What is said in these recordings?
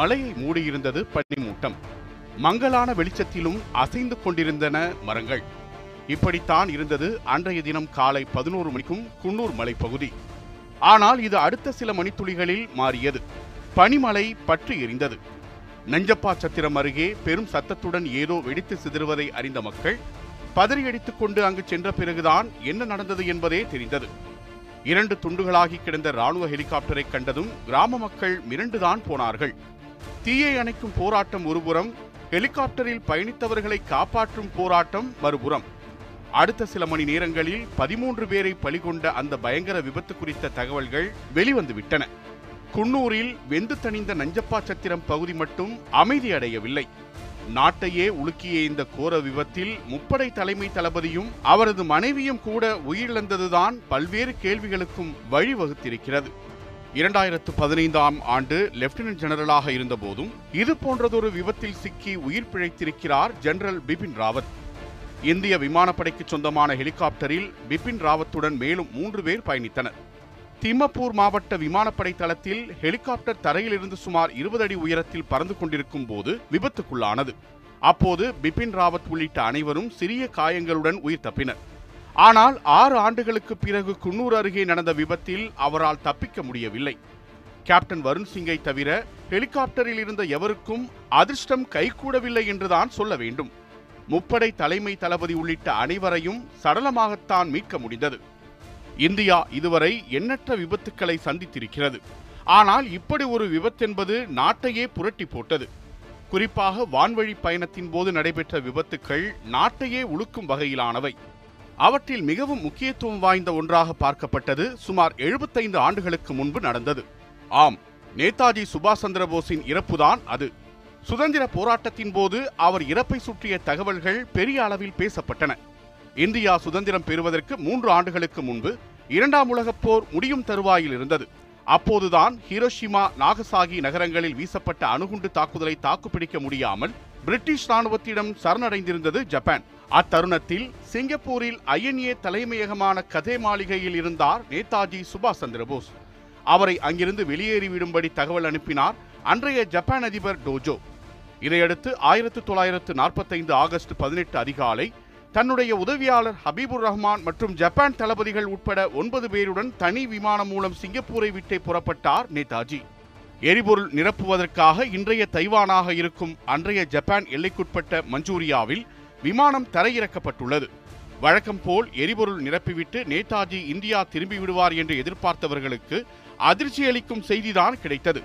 மலையை மூடியிருந்தது பனிமூட்டம். மங்கலான வெளிச்சத்திலும் அசைந்து கொண்டிருந்தன மரங்கள். இப்படித்தான் இருந்தது அன்றைய தினம் காலை பதினோரு மணிக்கும் குன்னூர் மலைப்பகுதி. ஆனால் இது அடுத்த சில மணித்துளிகளில் மாறியது. பனிமலை பற்றி எரிந்தது. நஞ்சப்பா சத்திரம் அருகே பெரும் சத்தத்துடன் ஏதோ வெடித்து சிதறுவதை அறிந்த மக்கள் பதறியடித்துக் கொண்டு அங்கு சென்ற பிறகுதான் என்ன நடந்தது என்பதே தெரிந்தது. இரண்டு துண்டுகளாகி கிடந்த ராணுவ ஹெலிகாப்டரை கண்டதும் கிராம மக்கள் மிரண்டுதான் போனார்கள். தீயை அணைக்கும் போராட்டம் ஒருபுறம் ஹெலிகாப்டரில் பயணித்தவர்களை காப்பாற்றும் போராட்டம் மறுபுறம். அடுத்த சில மணி நேரங்களில் பதிமூன்று பேரை பலிகொண்ட அந்த பயங்கர விபத்து குறித்த தகவல்கள் வெளிவந்துவிட்டன. குன்னூரில் வெந்து தணிந்த நஞ்சப்பா சத்திரம் பகுதி மட்டும் அமைதியடையவில்லை. நாட்டையே உலுக்கிய இந்த கோர விபத்தில் முப்படை தலைமை தளபதியும் அவரது மனைவியும் கூட உயிரிழந்ததுதான் பல்வேறு கேள்விகளுக்கும் வழிவகுத்திருக்கிறது. இரண்டாயிரத்து பதினைந்தாம் ஆண்டு லெப்டினன்ட் ஜெனரலாக இருந்தபோதும் இது போன்றதொரு விபத்தில் சிக்கி உயிர் பிழைத்திருக்கிறார் ஜெனரல் பிபின் ராவத். இந்திய விமானப்படைக்கு சொந்தமான ஹெலிகாப்டரில் பிபின் ராவத்துடன் மேலும் மூன்று பேர் பயணித்தனர். திம்மப்பூர் மாவட்ட விமானப்படை தளத்தில் ஹெலிகாப்டர் தரையிலிருந்து சுமார் இருபது அடி உயரத்தில் பறந்து கொண்டிருக்கும் போது விபத்துக்குள்ளானது. அப்போது பிபின் ராவத் உள்ளிட்ட அனைவரும் சிறிய காயங்களுடன் உயிர் தப்பினர். ஆனால் ஆறு ஆண்டுகளுக்கு பிறகு குன்னூர் அருகே நடந்த விபத்தில் அவரால் தப்பிக்க முடியவில்லை. கேப்டன் வருண் சிங்கை தவிர ஹெலிகாப்டரில் இருந்த எவருக்கும் அதிர்ஷ்டம் கைகூடவில்லை என்றுதான் சொல்ல வேண்டும். முப்படை தலைமை தளபதி உள்ளிட்ட அனைவரையும் சடலமாகத்தான் மீட்க முடிந்தது. இந்தியா இதுவரை எண்ணற்ற விபத்துக்களை சந்தித்திருக்கிறது. ஆனால் இப்படி ஒரு விபத்தென்பது நாட்டையே புரட்டி போட்டது. குறிப்பாக வான்வழி பயணத்தின் போது நடைபெற்ற விபத்துக்கள் நாட்டையே உழுக்கும் வகையிலானவை. அவற்றில் மிகவும் முக்கியத்துவம் வாய்ந்த ஒன்றாக பார்க்கப்பட்டது சுமார் 75 ஆண்டுகளுக்கு முன்பு நடந்தது. ஆம் நேதாஜி சுபாஷ் சந்திரபோஸின் இறப்புதான் அது. சுதந்திர போராட்டத்தின் போது அவர் இறப்பை சுற்றிய தகவல்கள் பெரிய அளவில் பேசப்பட்டன. இந்தியா சுதந்திரம் பெறுவதற்கு மூன்று ஆண்டுகளுக்கு முன்பு இரண்டாம் உலகப் போர் முடியும் தருவாயில் இருந்தது. அப்போதுதான் ஹிரோஷிமா நாகசாகி நகரங்களில் வீசப்பட்ட அணுகுண்டு தாக்குதலை தாக்குப்பிடிக்க முடியாமல் பிரிட்டிஷ் ராணுவத்திடம் சரணடைந்திருந்தது ஜப்பான். அத்தருணத்தில் சிங்கப்பூரில் ஐஎன்ஏ தலைமையகமான கதே மாளிகையில் இருந்தார் நேதாஜி சுபாஷ் சந்திரபோஸ் அவரை அங்கிருந்து வெளியேறிவிடும்படி தகவல் அனுப்பினார் அன்றைய ஜப்பான் அதிபர் டோஜோ. இதையடுத்து ஆயிரத்து தொள்ளாயிரத்து நாற்பத்தைந்து ஆகஸ்ட் பதினெட்டு அதிகாலை தன்னுடைய உதவியாளர் ஹபீபுர் ரஹ்மான் மற்றும் ஜப்பான் தளபதிகள் உட்பட ஒன்பது பேருடன் தனி விமானம் மூலம் சிங்கப்பூரை விட்டே புறப்பட்டார் நேதாஜி. எரிபொருள் நிரப்புவதற்காக இன்றைய தைவானாக இருக்கும் அன்றைய ஜப்பான் எல்லைக்குட்பட்ட மஞ்சூரியாவில் விமானம் தரையிறக்கப்பட்டுள்ளது. வழக்கம் போல் எரிபொருள் நிரப்பிவிட்டு நேதாஜி இந்தியா திரும்பி விடுவார் என்று எதிர்பார்த்தவர்களுக்கு அதிர்ச்சி அளிக்கும் செய்திதான் கிடைத்தது.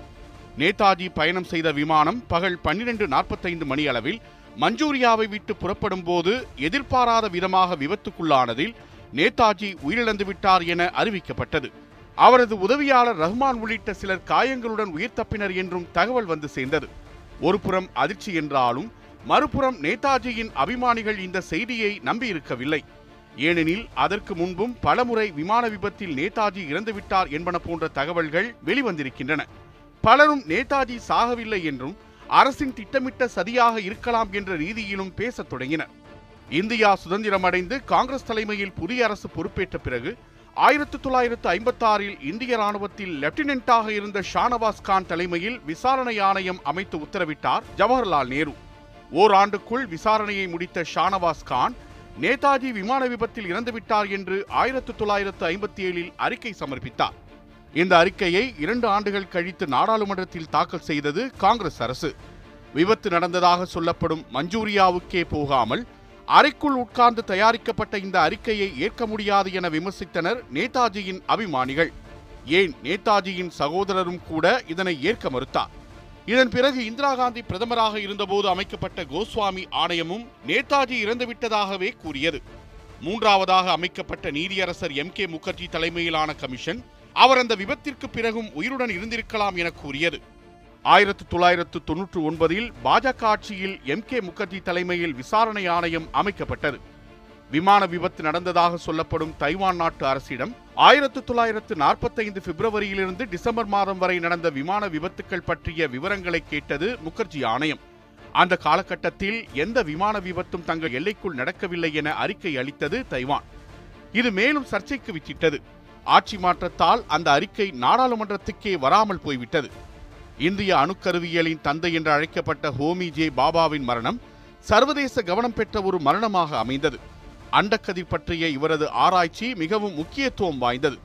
நேதாஜி பயணம் செய்த விமானம் பகல் பன்னிரண்டு நாற்பத்தைந்து மணி அளவில் மஞ்சூரியாவை விட்டு புறப்படும் போது எதிர்பாராத விதமாக விபத்துக்குள்ளானதில் நேதாஜி உயிரிழந்து விட்டார் என அறிவிக்கப்பட்டது. அவரது உதவியாளர் ரஹ்மான் உள்ளிட்ட சிலர் காயங்களுடன் உயிர் தப்பினர் என்றும் தகவல் வந்து சேர்ந்தது. ஒருபுறம் அதிர்ச்சி என்றாலும் மறுபுறம் நேதாஜியின் அபிமானிகள் இந்த செய்தியை நம்பியிருக்கவில்லை. ஏனெனில் அதற்கு முன்பும் பலமுறை விமான விபத்தில் நேதாஜி இறந்துவிட்டார் என்பன போன்ற தகவல்கள் வெளிவந்திருக்கின்றன. பலரும் நேதாஜி சாகவில்லை என்றும் அரசின் திட்டமிட்ட சதியாக இருக்கலாம் என்ற ரீதியிலும் பேசத் தொடங்கினர். இந்தியா சுதந்திரம் அடைந்து காங்கிரஸ் தலைமையில் புதிய அரசு பொறுப்பேற்ற பிறகு ஆயிரத்து தொள்ளாயிரத்து ஐம்பத்தாறில் இந்திய ராணுவத்தில் லெப்டினென்ட்டாக இருந்த ஷானவாஸ் கான் தலைமையில் விசாரணை ஆணையம் அமைத்து உத்தரவிட்டார் ஜவஹர்லால் நேரு. ஓராண்டுக்குள் விசாரணையை முடித்த ஷானவாஸ் கான் நேதாஜி விமான விபத்தில் இறந்துவிட்டார் என்று ஆயிரத்து தொள்ளாயிரத்து ஐம்பத்தி ஏழில் அறிக்கை சமர்ப்பித்தார். இந்த அறிக்கையை இரண்டு ஆண்டுகள் கழித்து நாடாளுமன்றத்தில் தாக்கல் செய்தது காங்கிரஸ் அரசு. விபத்து நடந்ததாக சொல்லப்படும் மஞ்சூரியாவுக்கே போகாமல் அறைக்குள் உட்கார்ந்து தயாரிக்கப்பட்ட இந்த அறிக்கையை ஏற்க முடியாது என விமர்சித்தனர் நேதாஜியின் அபிமானிகள். ஏன் நேதாஜியின் சகோதரரும் கூட இதனை ஏற்க மறுத்தார்? இதன் பிறகு இந்திரா காந்தி பிரதமராக இருந்தபோது அமைக்கப்பட்ட கோஸ்வாமி ஆணையமும் நேதாஜி இறந்துவிட்டதாகவே கூறியது. மூன்றாவதாக அமைக்கப்பட்ட நீதியரசர் எம் கே முகர்ஜி தலைமையிலான கமிஷன் அவர் அந்த விபத்திற்கு பிறகும் உயிருடன் இருந்திருக்கலாம் என கூறியது. ஆயிரத்து தொள்ளாயிரத்து தொன்னூற்று ஒன்பதில் பாஜக ஆட்சியில் எம் கே முகர்ஜி தலைமையில் விசாரணை ஆணையம் அமைக்கப்பட்டது. விமான விபத்து நடந்ததாக சொல்லப்படும் தைவான் நாட்டு அரசிடம் ஆயிரத்து தொள்ளாயிரத்து நாற்பத்தைந்து பிப்ரவரியிலிருந்து டிசம்பர் மாதம் வரை நடந்த விமான விபத்துக்கள் பற்றிய விவரங்களை கேட்டது முகர்ஜி ஆணையம். அந்த காலகட்டத்தில் எந்த விமான விபத்தும் தங்கள் எல்லைக்குள் நடக்கவில்லை என அறிக்கை அளித்தது தைவான். இது மேலும் சர்ச்சைக்கு வித்திட்டது. ஆட்சி மாற்றத்தால் அந்த அறிக்கை நாடாளுமன்றத்துக்கே வராமல் போய்விட்டது. இந்திய அணுக்கருவியலின் தந்தை என்று அழைக்கப்பட்ட ஹோமி ஜே பாபாவின் மரணம் சர்வதேச கவனம் பெற்ற ஒரு மரணமாக அமைந்தது. அண்டக்கதிர் பற்றிய இவரது ஆராய்ச்சி மிகவும் முக்கியத்துவம் வாய்ந்தது.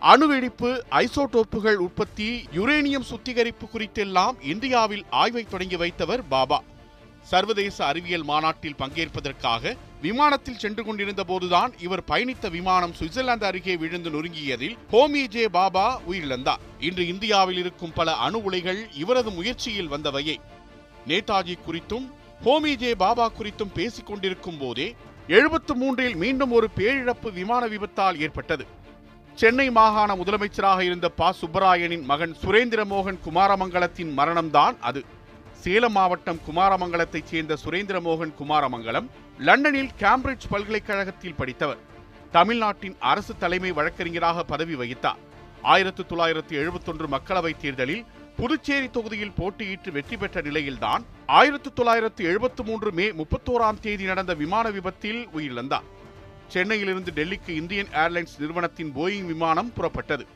அணுவெடிப்பு ஐசோடோப்புகள் உற்பத்தி யுரேனியம் சுத்திகரிப்பு குறித்தெல்லாம் இந்தியாவில் ஆய்வை தொடங்கி வைத்தவர் பாபா. சர்வதேச அறிவியல் மாநாட்டில் பங்கேற்பதற்காக விமானத்தில் சென்று கொண்டிருந்த போதுதான் இவர் பயணித்த விமானம் சுவிட்சர்லாந்து அருகே விழுந்து நொறுங்கியதில் ஹோமி ஜே பாபா உயிரிழந்தார். இன்று இந்தியாவில் இருக்கும் பல அணு உலைகள் இவரது முயற்சியில் வந்தவையே. நேதாஜி குறித்தும் ஹோமி ஜே பாபா குறித்தும் பேசிக் கொண்டிருக்கும் போதே எழுபத்து மூன்றில் மீண்டும் ஒரு பேரிழப்பு விமான விபத்தால் ஏற்பட்டது. சென்னை மாகாண முதலமைச்சராக இருந்த ப. சுப்பராயனின் மகன் சுரேந்திரமோகன் குமாரமங்கலத்தின் மரணம்தான் அது. சேலம் மாவட்டம் குமாரமங்கலத்தைச் சேர்ந்த சுரேந்திரமோகன் குமாரமங்கலம் லண்டனில் கேம்பிரிட்ஜ் பல்கலைக்கழகத்தில் படித்தவர். தமிழ்நாட்டின் அரசு தலைமை வழக்கறிஞராக பதவி வகித்தார். ஆயிரத்து தொள்ளாயிரத்து எழுபத்தொன்று மக்களவைத் தேர்தலில் புதுச்சேரி தொகுதியில் போட்டியிட்டு வெற்றி பெற்ற நிலையில்தான் ஆயிரத்தி தொள்ளாயிரத்து எழுபத்தி மூன்று மே முப்பத்தோராம் தேதி நடந்த விமான விபத்தில் உயிரிழந்தார். சென்னையிலிருந்து டெல்லிக்கு இந்தியன் ஏர்லைன்ஸ் நிறுவனத்தின் போயிங் விமானம் புறப்பட்டது.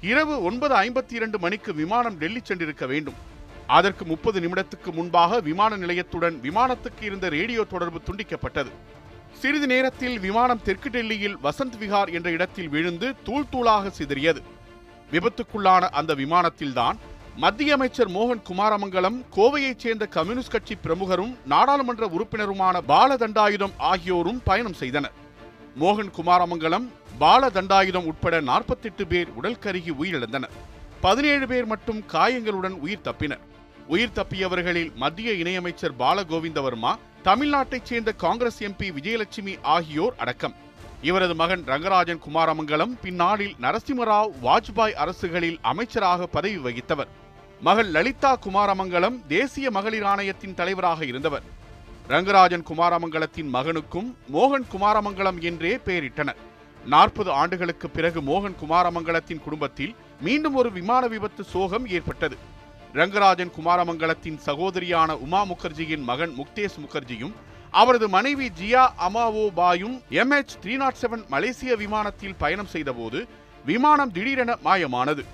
இரவு ஒன்பது ஐம்பத்தி இரண்டு மணிக்கு விமானம் டெல்லி சென்றிருக்க வேண்டும். அதற்கு முப்பது நிமிடத்துக்கு முன்பாக விமான நிலையத்துடன் விமானத்துக்கு இருந்த ரேடியோ தொடர்பு துண்டிக்கப்பட்டது. சிறிது நேரத்தில் விமானம் தெற்கு டெல்லியில் வசந்த் விஹார் என்ற இடத்தில் விழுந்து தூள் தூளாக சிதறியது. விபத்துக்குள்ளான அந்த விமானத்தில்தான் மத்திய அமைச்சர் மோகன் குமாரமங்கலம் கோவையைச் சேர்ந்த கம்யூனிஸ்ட் கட்சி பிரமுகரும் நாடாளுமன்ற உறுப்பினருமான பாலதண்டாயுதம் ஆகியோரும் பயணம் செய்தனர். மோகன் குமாரமங்கலம் பாலதண்டாயுதம் உட்பட நாற்பத்தெட்டு பேர் உடல் கருகி உயிரிழந்தனர். பதினேழு பேர் மட்டும் காயங்களுடன் உயிர் தப்பினர். உயிர் தப்பியவர்களில் மத்திய இணையமைச்சர் பாலகோவிந்தவர்மா தமிழ்நாட்டைச் சேர்ந்த காங்கிரஸ் எம்பி விஜயலட்சுமி ஆகியோர் அடக்கம். இவரது மகன் ரங்கராஜன் குமாரமங்கலம் பின்னாளில் நரசிம்மராவ் வாஜ்பாய் அரசுகளில் அமைச்சராக பதவி வகித்தவர். மகள் லலிதா குமாரமங்கலம் தேசிய மகளிர் ஆணையத்தின் தலைவராக இருந்தவர். ரங்கராஜன் குமாரமங்கலத்தின் மகனுக்கும் மோகன் குமாரமங்கலம் என்றே பெயரிட்டனர். நாற்பது ஆண்டுகளுக்கு பிறகு மோகன் குமாரமங்கலத்தின் குடும்பத்தில் மீண்டும் ஒரு விமான விபத்து சோகம் ஏற்பட்டது. ரங்கராஜன் குமாரமங்கலத்தின் சகோதரியான உமா முகர்ஜியின் மகன் முக்தேஷ் முகர்ஜியும் அவரது மனைவி ஜியா அமாவோ பாயும் எம்ஹெச் த்ரீ நாட் செவன் மலேசிய விமானத்தில் பயணம் செய்தபோது விமானம் திடீரென மாயமானது.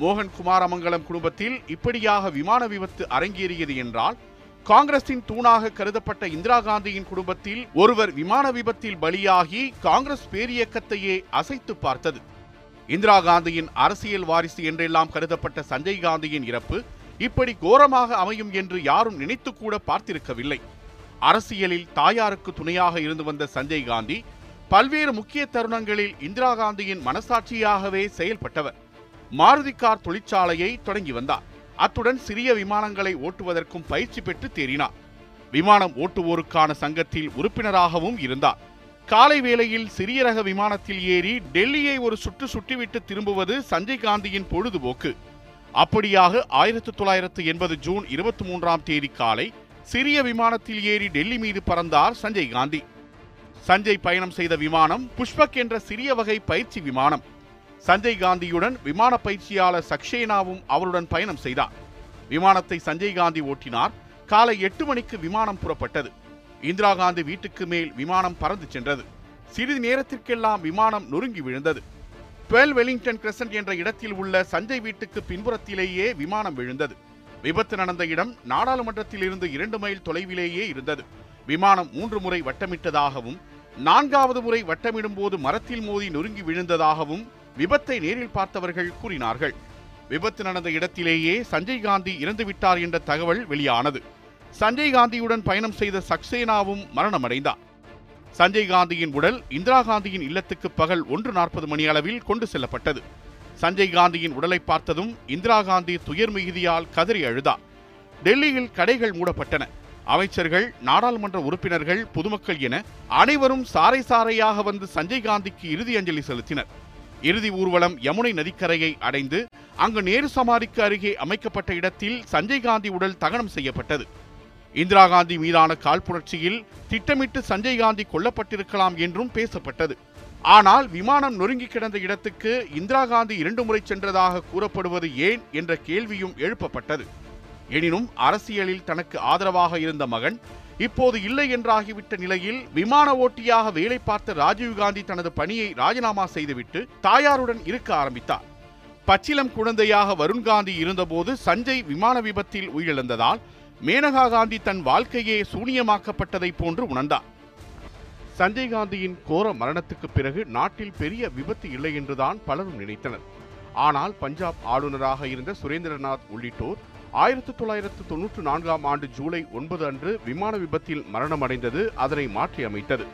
மோகன் குமாரமங்கலம் குடும்பத்தில் இப்படியாக விமான விபத்து அரங்கேறியது என்றால் காங்கிரசின் தூணாக கருதப்பட்ட இந்திரா காந்தியின் குடும்பத்தில் ஒருவர் விமான விபத்தில் பலியாகி காங்கிரஸ் பேரியக்கத்தையே அசைத்து பார்த்தது. இந்திரா காந்தியின் அரசியல் வாரிசு என்றெல்லாம் கருதப்பட்ட சஞ்சய் காந்தியின் இறப்பு இப்படி கோரமாக அமையும் என்று யாரும் நினைத்து கூட பார்த்திருக்கவில்லை. அரசியலில் தாயாருக்கு துணையாக இருந்து வந்த சஞ்சய் காந்தி பல்வேறு முக்கிய தருணங்களில் இந்திரா காந்தியின் மனசாட்சியாகவே செயல்பட்டவர். மாருதி கார் தொழிற்சாலையை தொடங்கி வந்தார். அத்துடன் சிறிய விமானங்களை ஓட்டுவதற்கும் பயிற்சி பெற்று தேறினார். விமானம் ஓட்டுவோருக்கான சங்கத்தில் உறுப்பினராகவும் இருந்தார். காலை வேளையில் சிறிய ரக விமானத்தில் ஏறி டெல்லியை ஒரு சுற்று சுற்றிவிட்டு திரும்புவது சஞ்சய் காந்தியின் பொழுதுபோக்கு. அப்படியாக ஆயிரத்தி தொள்ளாயிரத்து எண்பது ஜூன் இருபத்தி மூன்றாம் தேதி காலை சிறிய விமானத்தில் ஏறி டெல்லி மீது பறந்தார் சஞ்சய் காந்தி. சஞ்சய் பயணம் செய்த விமானம் புஷ்பக் என்ற சிறிய வகை பயிற்சி விமானம். சஞ்சய் காந்தியுடன் விமான பயிற்சியாளர் சக்சேனாவும் அவருடன் பயணம் செய்தார். விமானத்தை சஞ்சய் காந்தி ஓட்டினார். காலை எட்டு மணிக்கு விமானம் புறப்பட்டது. இந்திரா காந்தி வீட்டுக்கு மேல் விமானம் பறந்து சென்றது. சிறிது நேரத்திற்கெல்லாம் விமானம் நொறுங்கி விழுந்தது. டுவெல் வெலிங்டன் கிரசன்ட் என்ற இடத்தில் உள்ள சஞ்சய் வீட்டுக்கு பின்புறத்திலேயே விமானம் விழுந்தது. விபத்து நடந்த இடம் நாடாளுமன்றத்தில் இருந்து இரண்டு மைல் தொலைவிலேயே இருந்தது. விமானம் மூன்று முறை வட்டமிட்டதாகவும் நான்காவது முறை வட்டமிடும் போது மரத்தில் மோதி நொறுங்கி விழுந்ததாகவும் விபத்தை நேரில் பார்த்தவர்கள் கூறினார்கள். விபத்து நடந்த இடத்திலேயே சஞ்சய் காந்தி இறந்துவிட்டார் என்ற தகவல் வெளியானது. சஞ்சய் காந்தியுடன் பயணம் செய்த சக்சேனாவும் மரணமடைந்தார் சஞ்சய் காந்தியின் உடல் இந்திரா காந்தியின் இல்லத்துக்கு பகல் ஒன்று நாற்பது மணி அளவில் கொண்டு செல்லப்பட்டது. சஞ்சய் காந்தியின் உடலை பார்த்ததும் இந்திரா காந்தி துயர் மிகுதியால் கதறி அழுதார். டெல்லியில் கடைகள் மூடப்பட்டன. அமைச்சர்கள் நாடாளுமன்ற உறுப்பினர்கள் பொதுமக்கள் என அனைவரும் சாறை சாரையாக வந்து சஞ்சய் காந்திக்கு இறுதி அஞ்சலி செலுத்தினர். இறுதி ஊர்வலம் யமுனை நதிக்கரையை அடைந்து அங்கு நேரு சமாதிக்கு அருகே அமைக்கப்பட்ட இடத்தில் சஞ்சய் காந்தி உடல் தகனம் செய்யப்பட்டது. இந்திரா காந்தி மீதான காழ்ப்புணர்ச்சியில் திட்டமிட்டு சஞ்சய் காந்தி கொல்லப்பட்டிருக்கலாம் என்றும் பேசப்பட்டது. ஆனால் விமானம் நொறுங்கி கிடந்த இடத்துக்கு இந்திரா காந்தி இரண்டு முறை சென்றதாக கூறப்படுவது ஏன் என்ற கேள்வியும் எழுப்பப்பட்டது. எனினும் அரசியலில் தனக்கு ஆதரவாக இருந்த மகன் இப்போது இல்லை என்றாகிவிட்ட நிலையில் விமான ஓட்டியாக வேலை பார்த்த ராஜீவ்காந்தி தனது பணியை ராஜினாமா செய்துவிட்டு தாயாருடன் இருக்க ஆரம்பித்தார். பச்சிலம் குழந்தையாக வருண் காந்தி இருந்தபோது சஞ்சய் விமான விபத்தில் உயிரிழந்ததால் மேனகா காந்தி தன் வாழ்க்கையே சூனியமாக்கப்பட்டதைப் போன்று உணர்ந்தார். சஞ்சய் காந்தியின் கோர மரணத்துக்கு பிறகு நாட்டில் பெரிய விபத்து இல்லை என்றுதான் பலரும் நினைத்தனர். ஆனால் பஞ்சாப் ஆளுநராக இருந்த சுரேந்திரநாத் உள்ளிட்டோர் ஆயிரத்தி தொள்ளாயிரத்து தொன்னூற்று நான்காம் ஆண்டு ஜூலை ஒன்பது அன்று விமான விபத்தில் மரணமடைந்தது அதனை மாற்றியமைத்தது.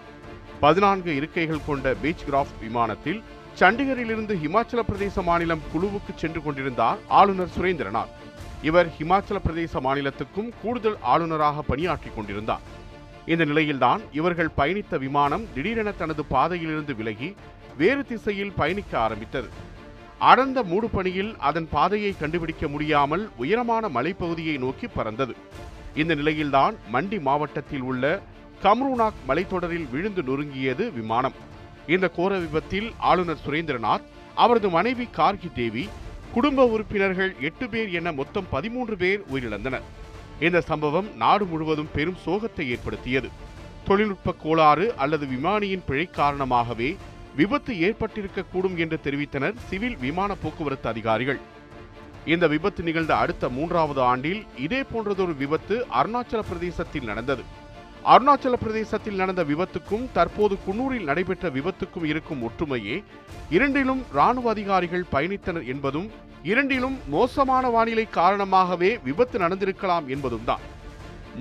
பதினான்கு இருக்கைகள் கொண்ட பீச் கிராஃப்ட் விமானத்தில் சண்டிகரிலிருந்து இமாச்சல பிரதேச மாநிலம் குழுவுக்கு சென்று கொண்டிருந்தார் ஆளுநர் சுரேந்திரநாத். இவர் இமாச்சல பிரதேச மாநிலத்துக்கும் கூடுதல் ஆளுநராக பணியாற்றிக் கொண்டிருந்தார். இந்த நிலையில்தான் இவர்கள் பயணித்த விமானம் திடீரென தனது பாதையிலிருந்து விலகி வேறு திசையில் பயணிக்க ஆரம்பித்தது. அடர்ந்த மூடுபனியில் அதன் பாதையை கண்டுபிடிக்க முடியாமல் உயரமான மலைப்பகுதியை நோக்கி பறந்தது. இந்த நிலையில்தான் மண்டி மாவட்டத்தில் உள்ள கம்ரூனாக் மலைத்தொடரில் விழுந்து நொறுங்கியது விமானம். இந்த கோர விபத்தில் ஆளுநர் சுரேந்திரநாத் அவரது மனைவி கார்கி தேவி குடும்ப உறுப்பினர்கள் எட்டு பேர் என மொத்தம் பதிமூன்று பேர் உயிரிழந்தனர். இந்த சம்பவம் நாடு முழுவதும் பெரும் சோகத்தை ஏற்படுத்தியது. தொழில்நுட்ப கோளாறு அல்லது விமானியின் பிழை காரணமாகவே விபத்து ஏற்பட்டிருக்கக்கூடும் என்று தெரிவித்தனர் சிவில் விமான போக்குவரத்து அதிகாரிகள். இந்த விபத்து நிகழ்ந்த அடுத்த மூன்றாவது ஆண்டில் இதே போன்றதொரு விபத்து அருணாச்சல பிரதேசத்தில் நடந்தது. அருணாச்சல பிரதேசத்தில் நடந்த விபத்துக்கும் தற்போது குன்னூரில் நடைபெற்ற விபத்துக்கும் இருக்கும் ஒற்றுமையே இரண்டிலும் ராணுவ அதிகாரிகள் பயணித்தனர் என்பதும் இரண்டிலும் மோசமான வானிலை காரணமாகவே விபத்து நடந்திருக்கலாம் என்பதும் தான்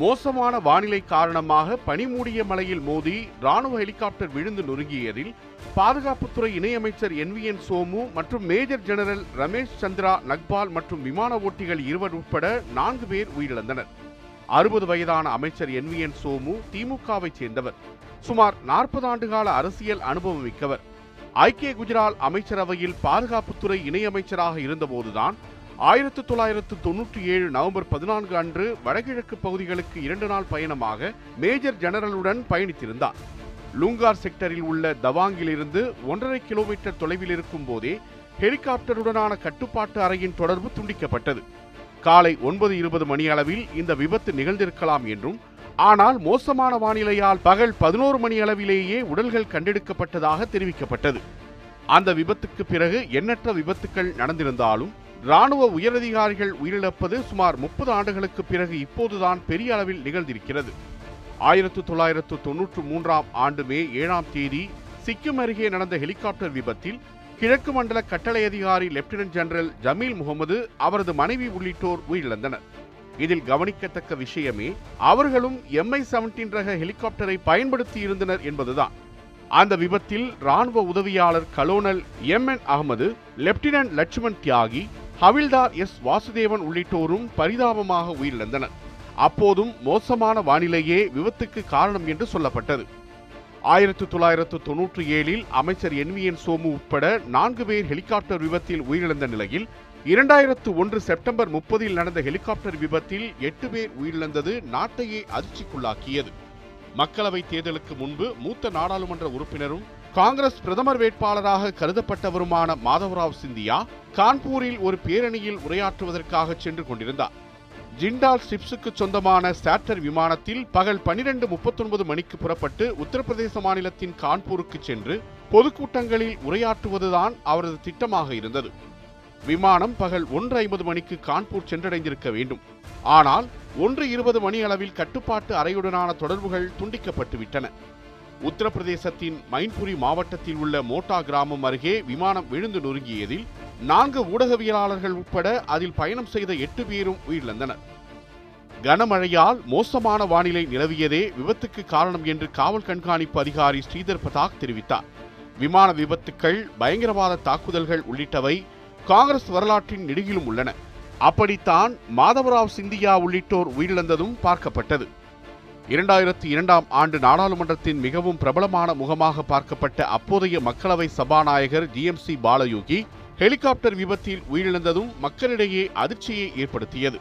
மோசமான வானிலை காரணமாக பனிமூடிய மலையில் மோதி ராணுவ ஹெலிகாப்டர் விழுந்து நொறுங்கியதில் பாதுகாப்புத்துறை இணையமைச்சர் என் வி என் சோமு மற்றும் மேஜர் ஜெனரல் ரமேஷ் சந்திரா நக்பால் மற்றும் விமான ஓட்டிகள் இருவர் உட்பட நான்கு பேர் உயிரிழந்தனர். அறுபது வயதான அமைச்சர் என் வி என் சோமு திமுகவை சேர்ந்தவர். சுமார் நாற்பது ஆண்டுகால அரசியல் அனுபவம் மிக்கவர். ஐக்கிய குஜரால் அமைச்சரவையில் பாதுகாப்புத்துறை இணையமைச்சராக இருந்தபோதுதான் ஆயிரத்து தொள்ளாயிரத்து தொன்னூற்றி ஏழு நவம்பர் பதினான்கு அன்று வடகிழக்கு பகுதிகளுக்கு இரண்டு நாள் பயணமாக மேஜர் ஜெனரலுடன் பயணித்திருந்தார். லூங்கார் செக்டரில் உள்ள தவாங்கிலிருந்து ஒன்றரை கிலோமீட்டர் தொலைவில் இருக்கும் போதே ஹெலிகாப்டருடனான கட்டுப்பாட்டு அறையின் தொடர்பு துண்டிக்கப்பட்டது. காலை ஒன்பது இருபது மணி அளவில் இந்த விபத்து நிகழ்ந்திருக்கலாம் என்றும் ஆனால் மோசமான வானிலையால் பகல் பதினோரு மணி அளவிலேயே உடல்கள் கண்டெடுக்கப்பட்டதாக தெரிவிக்கப்பட்டது. அந்த விபத்துக்கு பிறகு எண்ணற்ற விபத்துக்கள் நடந்திருந்தாலும் ராணுவ உயரதிகாரிகள் உயிரிழப்பது சுமார் முப்பது ஆண்டுகளுக்கு பிறகு இப்போதுதான் பெரிய அளவில் நிகழ்ந்திருக்கிறது. ஆயிரத்து தொள்ளாயிரத்து தொன்னூற்று மூன்றாம் ஆண்டு மே ஏழாம் தேதி சிக்கிம் அருகே நடந்த ஹெலிகாப்டர் விபத்தில் கிழக்கு மண்டல கட்டளை அதிகாரி லெப்டினன்ட் ஜெனரல் ஜமீல் முகமது அவரது மனைவி உள்ளிட்டோர் உயிரிழந்தனர். இதில் கவனிக்கத்தக்க விஷயமே அவர்களும் எம்ஐ செவன்டீன் ரக ஹெலிகாப்டரை பயன்படுத்தி இருந்தனர் என்பதுதான். அந்த விபத்தில் ராணுவ உதவியாளர் colonel M N Ahmed lieutenant Lakshman Tyagi havildar S. Vasudevan உள்ளிட்டோரும் பரிதாபமாக உயிரிழந்தனர். அப்போதும் மோசமான வானிலையே விபத்துக்கு காரணம் என்று சொல்லப்பட்டது. ஆயிரத்து தொள்ளாயிரத்து தொன்னூற்றி ஏழில் அமைச்சர் என். வி. என். சோமு உட்பட நான்கு பேர் ஹெலிகாப்டர் விபத்தில் உயிரிழந்த நிலையில் இரண்டாயிரத்து ஒன்று செப்டம்பர் முப்பதில் நடந்த ஹெலிகாப்டர் விபத்தில் எட்டு பேர் உயிரிழந்தது நாட்டையே அதிர்ச்சிக்குள்ளாக்கியது. மக்களவைத் தேர்தலுக்கு முன்பு மூத்த நாடாளுமன்ற உறுப்பினரும் காங்கிரஸ் பிரதமர் வேட்பாளராக கருதப்பட்டவருமான மாதவராவ் சிந்தியா கான்பூரில் ஒரு பேரணியில் உரையாற்றுவதற்காக சென்று கொண்டிருந்தார். ஜிண்டால் ஸ்டிப்ஸுக்கு சொந்தமான சாட்டர் விமானத்தில் பகல் பனிரெண்டு முப்பத்தொன்பது மணிக்கு புறப்பட்டு உத்தரப்பிரதேச மாநிலத்தின் கான்பூருக்கு சென்று பொதுக்கூட்டங்களில் உரையாற்றுவதுதான் அவரது திட்டமாக இருந்தது. விமானம் பகல் ஒன்று ஐம்பது மணிக்கு கான்பூர் சென்றடைந்திருக்க வேண்டும். ஆனால் ஒன்று இருபது மணி அளவில் கட்டுப்பாட்டு அறையுடனான தொடர்புகள் துண்டிக்கப்பட்டு விட்டன உத்தரப்பிரதேசத்தின் மைன்புரி மாவட்டத்தில் உள்ள மோட்டா கிராமம் அருகே விமானம் விழுந்து நொறுங்கியதில் நான்கு ஊடகவியலாளர்கள் உட்பட அதில் பயணம் செய்த எட்டு பேரும் உயிரிழந்தனர். கனமழையால் மோசமான வானிலை நிலவியதே விபத்துக்கு காரணம் என்று காவல் கண்காணிப்பு அதிகாரி ஸ்ரீதர் பதாக் தெரிவித்தார். விமான விபத்துக்கள் பயங்கரவாத தாக்குதல்கள் உள்ளிட்டவை காங்கிரஸ் வரலாற்றின் நெடுகிலும் உள்ளன. அப்படித்தான் மாதவராவ் சிந்தியா உள்ளிட்டோர் உயிரிழந்ததும் பார்க்கப்பட்டது. இரண்டாயிரத்தி இரண்டாம் ஆண்டு நாடாளுமன்றத்தின் மிகவும் பிரபலமான முகமாக பார்க்கப்பட்ட அப்போதைய மக்களவை சபாநாயகர் ஜிஎம்சி பாலயோகி ஹெலிகாப்டர் விபத்தில் உயிரிழந்ததும் மக்களிடையே அதிர்ச்சியை ஏற்படுத்தியது.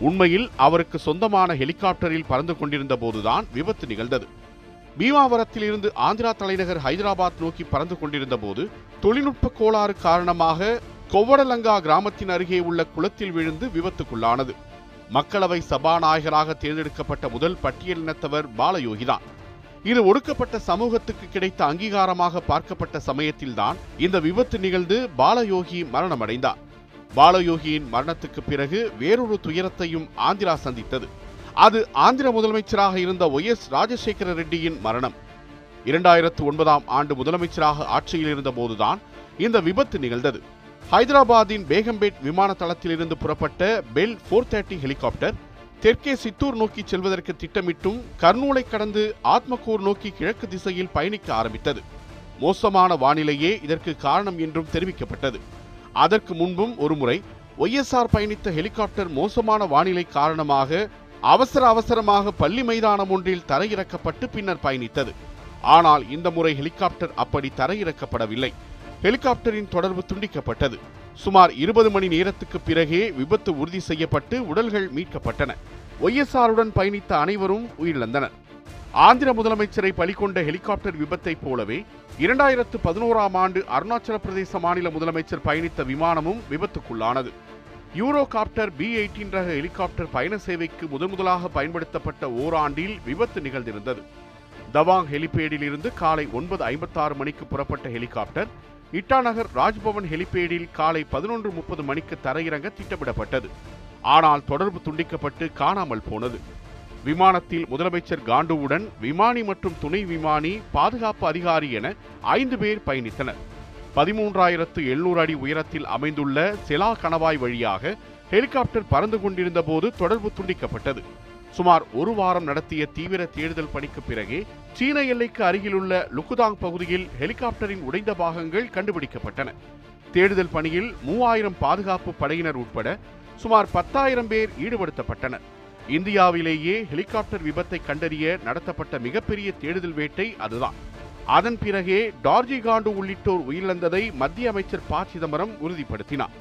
உண்மையில் அவருக்கு சொந்தமான ஹெலிகாப்டரில் பறந்து கொண்டிருந்த போதுதான் விபத்து நிகழ்ந்தது. பீமாவரத்திலிருந்து ஆந்திரா தலைநகர் ஹைதராபாத் நோக்கி பறந்து கொண்டிருந்த போது தொழில்நுட்ப கோளாறு காரணமாக கொவ்வடலங்கா கிராமத்தின் அருகே உள்ள குளத்தில் விழுந்து விபத்துக்குள்ளானது. மக்களவை சபாநாயகராக தேர்ந்தெடுக்கப்பட்ட முதல் பட்டியலினத்தவர் பாலயோகிதான். இது ஒடுக்கப்பட்ட சமூகத்துக்கு கிடைத்த அங்கீகாரமாக பார்க்கப்பட்ட சமயத்தில்தான் இந்த விபத்து நிகழ்ந்து பாலயோகி மரணமடைந்தார். பாலயோகியின் மரணத்துக்கு பிறகு வேறொரு துயரத்தையும் ஆந்திரா சந்தித்தது. அது ஆந்திர முதலமைச்சராக இருந்த ஒய் எஸ் ராஜசேகர ரெட்டியின் மரணம். இரண்டாயிரத்து ஒன்பதாம் ஆண்டு முதலமைச்சராக ஆட்சியில் இருந்த போதுதான் இந்த விபத்து நிகழ்ந்தது. ஹைதராபாத்தின் பேகம்பேட் விமான தளத்திலிருந்து புறப்பட்ட பெல் ஃபோர் தேர்ட்டி ஹெலிகாப்டர் தெற்கே சித்தூர் நோக்கி செல்வதற்கு திட்டமிட்டும் கர்னூலை கடந்து ஆத்மகூர் நோக்கி கிழக்கு திசையில் பயணிக்க ஆரம்பித்தது. மோசமான வானிலையே இதற்கு காரணம் என்றும் தெரிவிக்கப்பட்டது. அதற்கு முன்பும் ஒருமுறை ஒய்எஸ்ஆர் பயணித்த ஹெலிகாப்டர் மோசமான வானிலை காரணமாக அவசர அவசரமாக பள்ளி மைதானம் ஒன்றில் தரையிறக்கப்பட்டு பின்னர் பயணித்தது. ஆனால் இந்த முறை ஹெலிகாப்டர் அப்படி தரையிறக்கப்படவில்லை. ஹெலிகாப்டரின் தொடர்பு துண்டிக்கப்பட்டது. சுமார் இருபது மணி நேரத்துக்கு பிறகே விபத்து உறுதி செய்யப்பட்டு உடல்கள் மீட்கப்பட்டன. ஒய்எஸ்ஆருடன் பயணித்த அனைவரும் உயிரிழந்தனர். ஆந்திர முதலமைச்சரை பலிகொண்ட ஹெலிகாப்டர் விபத்தைப் போலவே இரண்டாயிரத்து பதினோராம் ஆண்டு அருணாச்சல பிரதேச மாநில முதலமைச்சர் பயணித்த விமானமும் விபத்துக்குள்ளானது. யூரோகாப்டர் பி எயிட்டீன் ரக ஹெலிகாப்டர் பயண சேவைக்கு முதன் முதலாக பயன்படுத்தப்பட்ட ஓராண்டில் விபத்து நிகழ்ந்திருந்தது. தவாங் ஹெலிபேடில் இருந்து காலை ஒன்பது ஐம்பத்தாறு மணிக்கு புறப்பட்ட ஹெலிகாப்டர் இட்டாநகர் ராஜ்பவன் ஹெலிபேடில் காலை பதினொன்று முப்பது மணிக்கு தரையிறங்க திட்டமிடப்பட்டது. ஆனால் தொடர்பு துண்டிக்கப்பட்டு காணாமல் போனது. விமானத்தில் முதலமைச்சர் காண்டுவுடன் விமானி மற்றும் துணை விமானி பாதுகாப்பு அதிகாரி என ஐந்து பேர் பயணித்தனர். பதிமூன்றாயிரத்து எழுநூறு அடி உயரத்தில் அமைந்துள்ள செலா கணவாய் வழியாக ஹெலிகாப்டர் பறந்து கொண்டிருந்த போது தொடர்பு துண்டிக்கப்பட்டது. சுமார் ஒரு வாரம் நடத்திய தீவிர தேடுதல் பணிக்கு பிறகே சீன எல்லைக்கு அருகிலுள்ள லுக்குதாங் பகுதியில் ஹெலிகாப்டரின் உடைந்த பாகங்கள் கண்டுபிடிக்கப்பட்டன. தேடுதல் பணியில் மூவாயிரம் பாதுகாப்பு படையினர் உட்பட சுமார் பத்தாயிரம் பேர் ஈடுபடுத்தப்பட்டனர். இந்தியாவிலேயே ஹெலிகாப்டர் விபத்தை கண்டறிய நடத்தப்பட்ட மிகப்பெரிய தேடுதல் வேட்டை அதுதான். அதன் பிறகே டார்ஜி காண்டு உள்ளிட்டோர் உயிரிழந்ததை மத்திய அமைச்சர் ப. சிதம்பரம் உறுதிப்படுத்தினார்.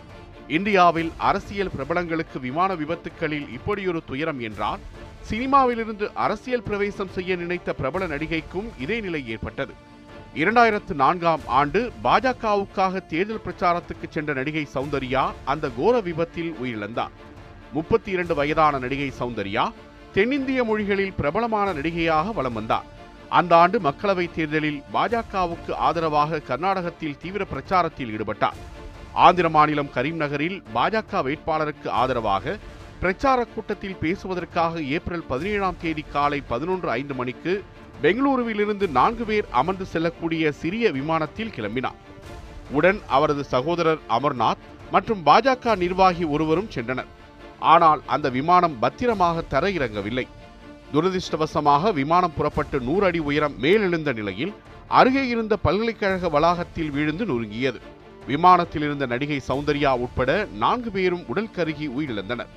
இந்தியாவில் அரசியல் பிரபலங்களுக்கு விமான விபத்துக்களில் இப்படியொரு துயரம் என்றால் சினிமாவிலிருந்து அரசியல் பிரவேசம் செய்ய நினைத்த பிரபல நடிகைக்கும் இதே நிலை ஏற்பட்டது. இரண்டாயிரத்து நான்காம் ஆண்டு பாஜகவுக்காக தேர்தல் பிரச்சாரத்துக்கு சென்ற நடிகை சௌந்தர்யா அந்த கோர விபத்தில் உயிரிழந்தார். முப்பத்தி இரண்டு வயதான நடிகை சௌந்தர்யா தென்னிந்திய மொழிகளில் பிரபலமான நடிகையாக வலம் வந்தார். அந்த ஆண்டு மக்களவைத் தேர்தலில் பாஜகவுக்கு ஆதரவாக கர்நாடகத்தில் தீவிர பிரச்சாரத்தில் ஈடுபட்டார். ஆந்திர மாநிலம் கரீம்நகரில் பாஜக வேட்பாளருக்கு ஆதரவாக பிரச்சார கூட்டத்தில் பேசுவதற்காக ஏப்ரல் பதினேழாம் தேதி காலை பதினொன்று ஐந்து மணிக்கு பெங்களூருவிலிருந்து நான்கு பேர் அமர்ந்து செல்லக்கூடிய சிறிய விமானத்தில் கிளம்பினார். உடன் அவரது சகோதரர் அமர்நாத் மற்றும் பாஜக நிர்வாகி ஒருவரும் சென்றனர். ஆனால் அந்த விமானம் பத்திரமாக தரையிறங்கவில்லை. துரதிர்ஷ்டவசமாக விமானம் புறப்பட்டு நூறு அடி உயரம் மேலெழுந்த நிலையில் அருகே இருந்த பல்கலைக்கழக வளாகத்தில் விழுந்து நொறுங்கியது. விமானத்தில் இருந்த நடிகை சௌந்தர்யா உட்பட நான்கு பேரும் உடல் கருகி உயிரிழந்தனர்.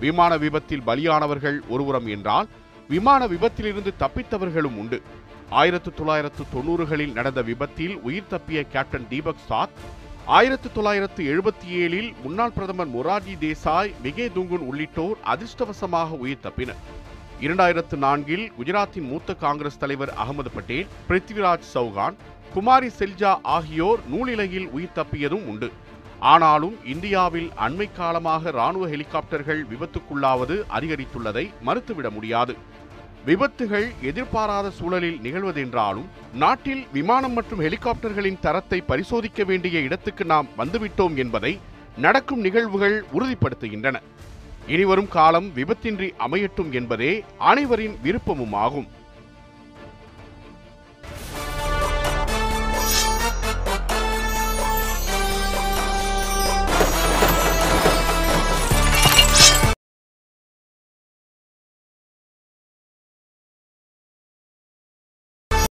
விமான விபத்தில் பலியானவர்கள் ஒருபுறம் என்றால் விமான விபத்திலிருந்து தப்பித்தவர்களும் உண்டு. ஆயிரத்து தொள்ளாயிரத்து தொண்ணூறுகளில் நடந்த விபத்தில் உயிர் தப்பிய கேப்டன் தீபக் சாத் ஆயிரத்து தொள்ளாயிரத்து எழுபத்தி ஏழில் முன்னாள் பிரதமர் மொரார்ஜி தேசாய் விகே துங்குன் உள்ளிட்டோர் அதிர்ஷ்டவசமாக உயிர் தப்பினர். இரண்டாயிரத்து நான்கில் குஜராத்தின் மூத்த காங்கிரஸ் தலைவர் அகமது பட்டேல் பிருத்விராஜ் சௌகான் குமாரி செல்ஜா ஆகியோர் நூலிலையில் உயிர் தப்பியதும் உண்டு. ஆனாலும் இந்தியாவில் அண்மை காலமாக ராணுவ ஹெலிகாப்டர்கள் விபத்துக்குள்ளாவது அதிகரித்துள்ளதை மறுத்துவிட முடியாது. விபத்துகள் எதிர்பாராத சூழலில் நிகழ்வதென்றாலும் நாட்டில் விமானம் மற்றும் ஹெலிகாப்டர்களின் தரத்தை பரிசோதிக்க வேண்டிய இடத்துக்கு நாம் வந்துவிட்டோம் என்பதை நடக்கும் நிகழ்வுகள் உறுதிப்படுத்துகின்றன. இனிவரும் காலம் விபத்தின்றி அமையட்டும் என்பதே அனைவரின் விருப்பமும் ஆகும்